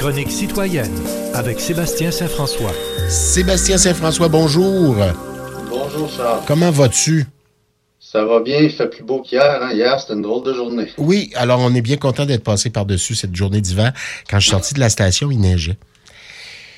chronique citoyenne avec Sébastien Saint-François. Sébastien Saint-François, bonjour. Bonjour Charles. Comment vas-tu? Ça va bien, il fait plus beau qu'hier. Hein? Hier, c'était une drôle de journée. Oui, alors on est bien content d'être passé par-dessus cette journée d'hiver. Quand je suis sorti de la station, il neigeait.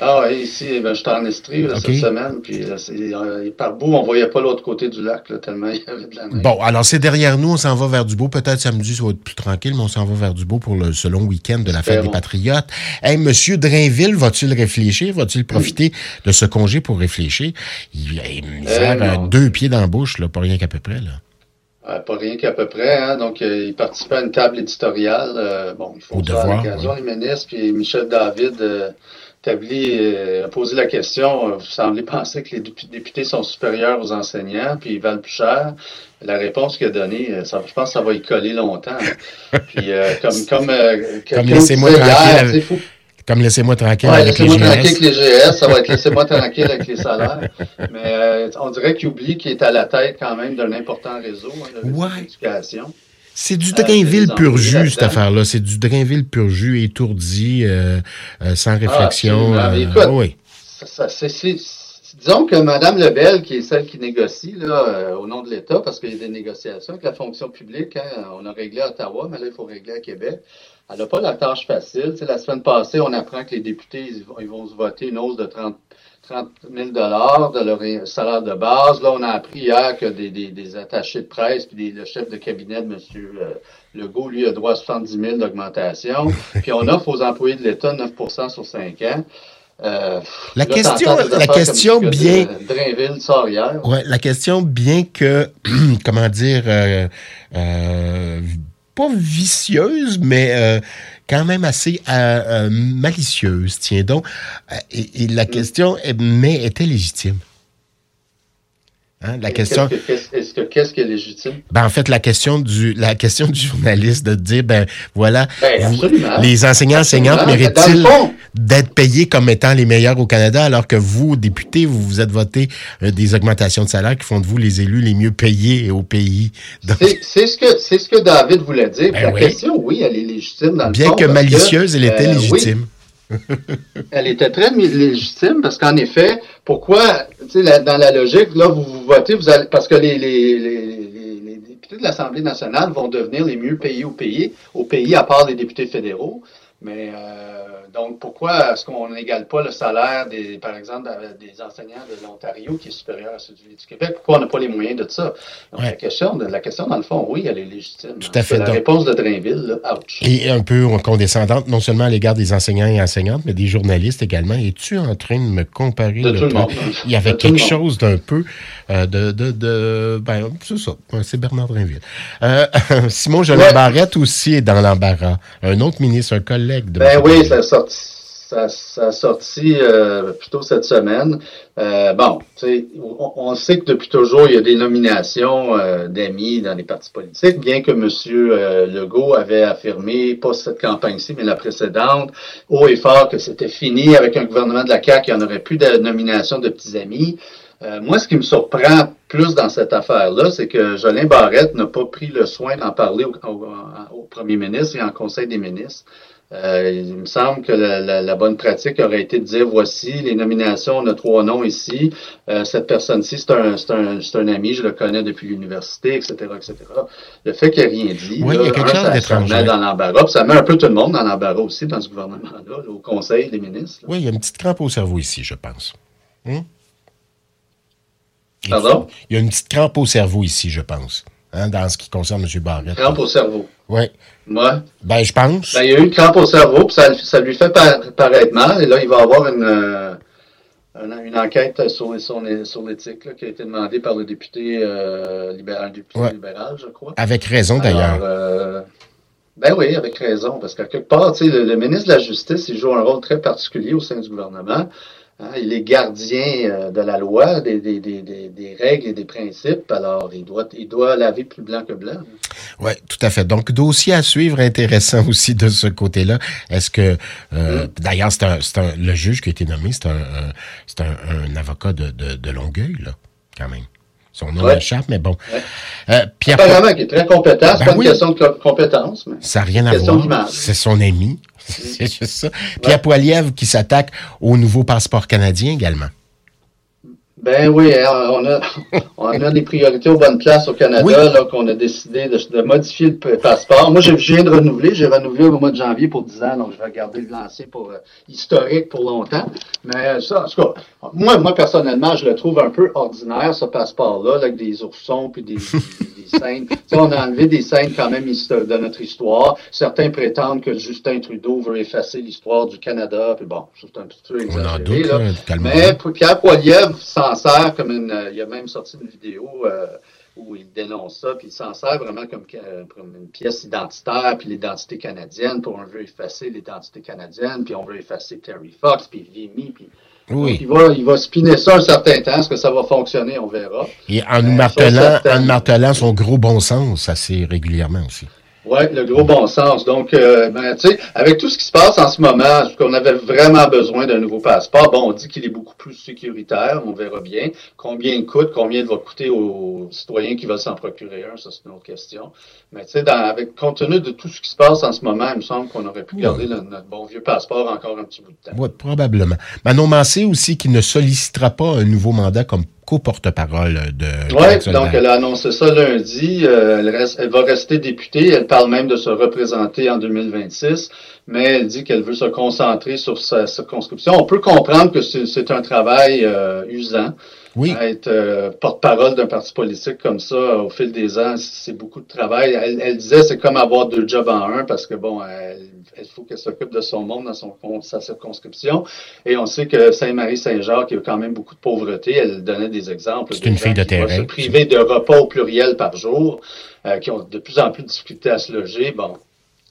Ah oui, ici, ben, j'étais en Estrie là, Ok. cette semaine, puis là, c'est- euh, par bout, on voyait pas l'autre côté du lac, là, tellement il y avait de la neige. Bon, alors c'est derrière nous, on s'en va vers Dubo. Peut-être samedi, ça va être plus tranquille, mais on s'en va vers Dubo pour le, ce long week-end de la fête des. Patriotes. Hey, Monsieur Drainville, va-t-il réfléchir? Va-t-il profiter de ce congé pour réfléchir? Il misère, Eh euh, deux pieds dans la bouche, là, pas rien qu'à peu près. Là. Pas rien qu'à peu près. Hein? Donc, euh, il participait à une table éditoriale. euh, bon, il faut Au ça à l'occasion. Les ministres, puis Michel David établi, euh, a posé la question. euh, Vous semblez penser que les dépu- députés sont supérieurs aux enseignants, puis ils valent plus cher. La réponse qu'il a donnée, euh, ça, je pense que ça va y coller longtemps. puis, euh, comme, comme, euh, laissez-moi hier, tranquille Comme laissez-moi tranquille Ouais, avec les laissez-moi tranquille GS. avec les GS, ça va être laissez-moi tranquille avec les salaires. Mais euh, on dirait qu'il oublie qu'il est à la tête quand même d'un important réseau, hein, Ouais. C'est du Drainville des pur jus, cette affaire-là. C'est du Drainville pur jus, étourdi, euh, euh, sans réflexion. absolument. euh, Écoute, oui. Ça, ça, c'est- c'est- c'est- disons que Mme Lebel, qui est celle qui négocie là, euh, au nom de l'État, parce qu'il y a des négociations avec la fonction publique, hein, on a réglé à Ottawa, mais là, il faut régler à Québec. Elle n'a pas la tâche facile. Tu sais, la semaine passée, on apprend que les députés ils vont, ils vont se voter une hausse de 30, 30 000 de leur salaire de base. Là, on a appris hier que des, des, des attachés de presse puis des- le chef de cabinet de M. Legault, lui, a droit à 70 000 d'augmentation. Puis on offre aux employés de l'État 9% sur 5 ans. Euh, La là, question- la question que bien- de- hier. Ouais, la question, bien que, comment dire, euh, euh, pas vicieuse, mais euh, quand même assez euh, euh, malicieuse, tiens donc. Euh, Et, et la Mm. question, est- mais était légitime? Hein, la question, qu'est-ce- Est-ce que qu'est-ce qui est légitime? ben en fait, la question du, la question du journaliste de dire, ben voilà, Ben, vous- les enseignants enseignantes méritent-ils le d'être payés comme étant les meilleurs au Canada, alors que vous, députés, vous vous êtes voté euh, des augmentations de salaire qui font de vous les élus les mieux payés au pays? C'est ce que c'est ce que David voulait dire. Ben la oui. question, oui, elle est légitime dans le bien fond, que malicieuse, elle était euh, oui, légitime. elle était très légitime parce qu'en effet, pourquoi, dans la logique, là, vous, vous votez, vous allez, parce que les, les, les- les députés de l'Assemblée nationale vont devenir les mieux payés au pays, au pays, à part les députés fédéraux. Mais euh, donc, pourquoi est-ce qu'on n'égale pas le salaire, des, par exemple, des enseignants de l'Ontario qui est supérieur à celui du Québec? Pourquoi on n'a pas les moyens de ça? Donc, Ouais. la, question, la question, dans le fond, oui, elle est légitime. Tout à fait. La Donc- réponse de Drainville, là, ouch. Et un peu condescendante, non seulement à l'égard des enseignants et enseignantes, mais des journalistes également. Es-tu en train de me comparer De le tout le ton? monde. Il y avait De tout quelque chose d'un peu euh, de, de, de ben c'est ça, c'est Bernard Drinville. Euh, Simon Jolin Ouais. Barrette aussi est dans l'embarras. Un autre ministre, un collègue de Ben oui, ça a sorti, ça, sorti euh, plutôt cette semaine. Euh, bon, tu sais, on, on sait que depuis toujours, il y a des nominations euh, d'amis dans les partis politiques, bien que M. euh, Legault avait affirmé, pas cette campagne-ci, mais la précédente, haut et fort que c'était fini avec un gouvernement de la CAQ, il n'y en aurait plus de nomination de petits amis. Euh, moi, ce qui me surprend plus dans cette affaire-là, c'est que Jolin Barrette n'a pas pris le soin d'en parler au, au- au premier ministre et en Conseil des ministres. Euh, il me semble que la, la- la bonne pratique aurait été de dire voici les nominations, on a trois noms ici. Euh, cette personne-ci, c'est un, c'est un, un ami, je le connais depuis l'université, etc., etc. Le fait qu'il n'y ait rien dit, Oui, il y a quelque chose ça, met dans l'embarras. Ça met un peu tout le monde dans l'embarras aussi dans ce gouvernement-là, là, au Conseil des ministres. là. Oui, il y a une petite crampe au cerveau ici, je pense. Hum? Et Pardon? Il y a une petite crampe au cerveau ici, je pense, hein, dans ce qui concerne M. Barrette. Crampe au cerveau. Oui. Moi, Ben, je pense. Ben, il y a eu une crampe au cerveau, puis ça, ça lui fait par- paraître mal. Et là, il va avoir une, euh, une, une enquête sur, sur, sur l'éthique là, qui a été demandée par le député euh, libéral, député Ouais. libéral, je crois. Avec raison, d'ailleurs. Euh, ben oui, avec raison, parce qu'à quelque part, le, le ministre de la Justice, il joue un rôle très particulier au sein du gouvernement. Hein, il est gardien euh, de la loi, des, des, des, des, des règles et des principes. Alors, il doit, il doit laver plus blanc que blanc. Oui, tout à fait. Donc, dossier à suivre intéressant aussi de ce côté-là. Est-ce que, euh, Mm. d'ailleurs, c'est un, c'est un, le juge qui a été nommé, c'est un, un- c'est un, avocat de, de, de Longueuil, là, quand même. Son nom Ouais. m'échappe, mais bon. Ouais. Euh, Pierre, Apparemment, il est très compétent. C'est Ben pas oui. une question de co- compétence, mais ça n'a rien à voir. C'est son ami. C'est juste ça. Pierre Poilievre qui s'attaque au nouveau passeport canadien également. Ben oui, hein, on a, on a des priorités aux bonnes places au Canada, là, qu'on a décidé de, modifier le passeport. Moi, je viens de renouveler, j'ai renouvelé au mois de janvier pour 10 ans, donc je vais garder l'ancien pour euh, historique pour longtemps. Mais ça, en tout cas, moi, moi, personnellement, je le trouve un peu ordinaire, ce passeport-là, avec des oursons puis des, des, scènes. on a enlevé des scènes quand même de notre histoire. Certains prétendent que Justin Trudeau veut effacer l'histoire du Canada, puis bon, c'est un petit peu exagéré. là. Mais Pierre Poilievre, s'en sert comme une. Euh, il a même sorti une vidéo euh, où il dénonce ça, puis il s'en sert vraiment comme, comme, une pièce identitaire, puis l'identité canadienne, puis on veut effacer l'identité canadienne, puis on veut effacer Terry Fox, puis Vimy, puis. Oui. il va, il va spinner ça un certain temps. Est-ce que ça va fonctionner? On verra. Et en nous martelant, en martelant son gros bon sens assez régulièrement aussi. Oui, le gros bon sens. Donc, euh, ben, tu sais, avec tout ce qui se passe en ce moment, est-ce qu'on avait vraiment besoin d'un nouveau passeport? Bon, on dit qu'il est beaucoup plus sécuritaire, on verra bien. Combien il coûte, combien il va coûter aux citoyens qui veulent s'en procurer un, ça c'est une autre question. Mais tu sais, avec compte tenu de tout ce qui se passe en ce moment, il me semble qu'on aurait pu garder notre bon vieux passeport encore un petit bout de temps. Oui, probablement. Manon Mancé aussi qui ne sollicitera pas un nouveau mandat comme co-porte-parole de. Oui, donc elle a annoncé ça lundi. Euh, elle, reste, elle, va rester députée. Elle parle même de se représenter en 2026, mais elle dit qu'elle veut se concentrer sur sa circonscription. On peut comprendre que c'est un travail euh, usant oui. être euh, porte-parole d'un parti politique comme ça au fil des ans, c'est beaucoup de travail. Elle, elle disait c'est comme avoir deux jobs en un parce que bon, elle, faut qu'elle s'occupe de son monde dans son sa circonscription. Et on sait que Saint-Marie-Saint-Jacques, il y a quand même beaucoup de pauvreté. Elle donnait des exemples. C'est une fille de terrain. Se priver de repas au pluriel par jour, euh, qui ont de plus en plus de difficultés à se loger. Bon,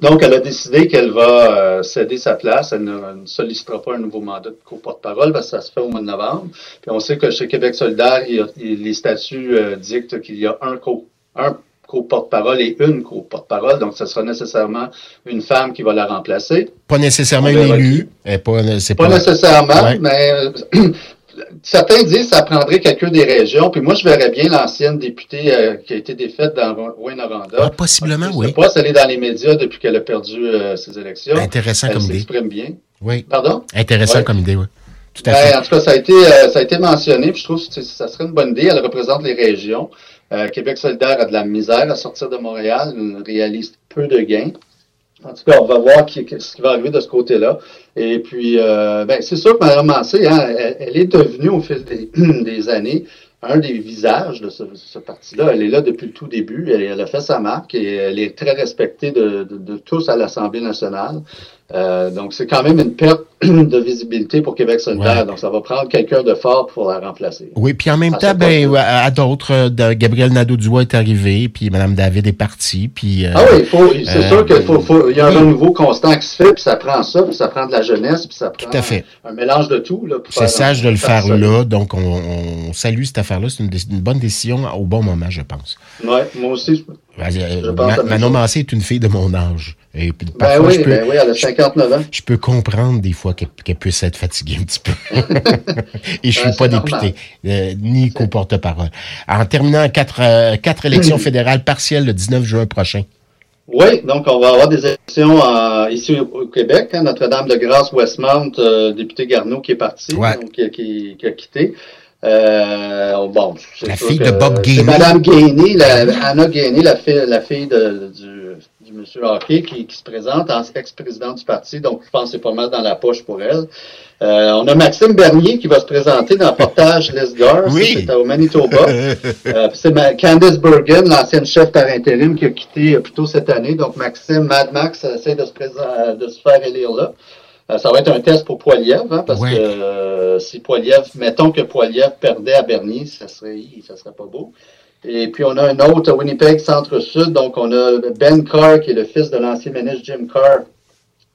donc, elle a décidé qu'elle va euh, céder sa place. Elle ne, sollicitera pas un nouveau mandat de co-porte-parole parce que ça se fait au mois de novembre. Puis on sait que chez Québec solidaire, les statuts euh, dictent qu'il y a un co un co-porte-parole et une co-porte-parole. Donc, ce sera nécessairement une femme qui va la remplacer. Pas nécessairement une élue. Pas, pas, nécessairement, mais euh, certains disent que ça prendrait quelqu'un des régions, puis moi, je verrais bien l'ancienne députée euh, qui a été défaite dans Rouen-Noranda. Ah, possiblement, oui. Je ne pas elle est dans les médias depuis qu'elle a perdu euh, ses élections. Intéressant comme idée. Elle s'exprime bien. Oui. Pardon? Intéressant comme idée, oui. Tout à ben, fait. en tout cas, ça a été, euh, ça a été mentionné, puis je trouve que ça serait une bonne idée. Elle représente les régions. Québec solidaire a de la misère à sortir de Montréal, elle réalise peu de gains. En tout cas, on va voir ce qui va arriver de ce côté-là. Et puis, euh, ben, c'est sûr que Mme Mancé, hein, elle, est devenue au fil des, années un des visages de ce, parti-là. Elle est là depuis le tout début. Elle, a fait sa marque et elle est très respectée de tous à l'Assemblée nationale. Euh, donc, c'est quand même une perte de visibilité pour Québec solidaire. Donc, ça va prendre quelqu'un de fort pour la remplacer. Oui, puis en même temps, ben, à, d'autres, euh, Gabriel Nadeau-Dubois est arrivé, puis Mme David est partie, puis... Euh, ah oui, c'est sûr qu'il faut, faut, y a un renouveau constant qui se fait, puis ça prend ça, puis ça prend de la jeunesse, puis ça prend Un, mélange de tout. C'est sage de le faire là, donc on, salue cette affaire-là. C'est une, bonne décision au bon moment, je pense. Oui, moi aussi. Je, Manon Massé est une fille de mon âge. Et ben oui, ben oui, elle a 59 ans. Je peux comprendre des fois qu'elle puisse être fatiguée un petit peu. Et je ne suis pas député, euh, ni co-porte-parole. En terminant, quatre, euh, quatre élections fédérales partielles le 19 juin prochain. Oui, donc on va avoir des élections ici au Québec. Hein, Notre-Dame de Grâce, Westmount, euh, député Garneau qui est parti, donc qui, qui, a quitté. Euh, bon, la fille de Bob Gainey. Madame Gainey, la, Anna Gainey, la fille, la fille de, du, du monsieur Hockey, qui, qui se présente en ex-président du parti. Donc, je pense que c'est pas mal dans la poche pour elle. Euh, on a Maxime Bernier qui va se présenter dans le portage Lesgar. Oui. C'est au Manitoba. euh, c'est Candice Bergen, l'ancienne chef par intérim, qui a quitté euh, plus tôt cette année. Donc, Maxime, Mad Max, essaie de se, de se faire élire là. Ça va être un test pour Poiliev, hein, parce que euh, si Poiliev, mettons que Poiliev perdait à Bernier, ça serait, ça serait pas beau. Et puis on a un autre Winnipeg Centre-Sud, donc on a Ben Carr, qui est le fils de l'ancien ministre Jim Carr,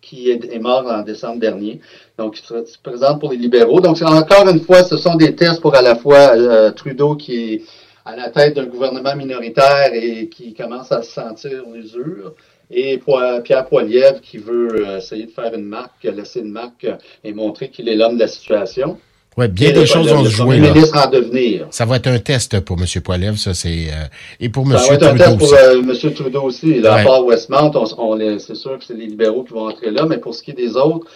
qui est, mort en décembre dernier. Donc, il se présente pour les libéraux. Donc, encore une fois, ce sont des tests pour à la fois euh, Trudeau qui est à la tête d'un gouvernement minoritaire et qui commence à se sentir l'usure et Pierre Poilievre qui veut euh, essayer de faire une marque, laisser une marque et montrer qu'il est l'homme de la situation. Oui, bien des choses vont se jouer. En devenir. Ça va être un test pour M. Poilève, ça, c'est. Euh, et pour M. Ça va être un test pour euh, M. Trudeau aussi. Là, à part Westmount, on, c'est sûr que c'est les libéraux qui vont entrer là, mais pour ce qui est des autres,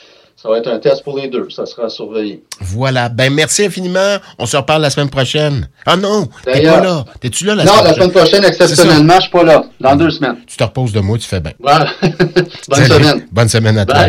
ça va être un test pour les deux. Ça sera surveillé. Voilà. Ben, merci infiniment. On se reparle la semaine prochaine. Ah non, t'es pas là. T'es-tu là la non, semaine prochaine? Non, la semaine prochaine, exceptionnellement, je suis pas là. Dans deux semaines. Tu te reposes de moi, tu fais bien. Voilà. Bonne semaine. Bonne semaine à toi.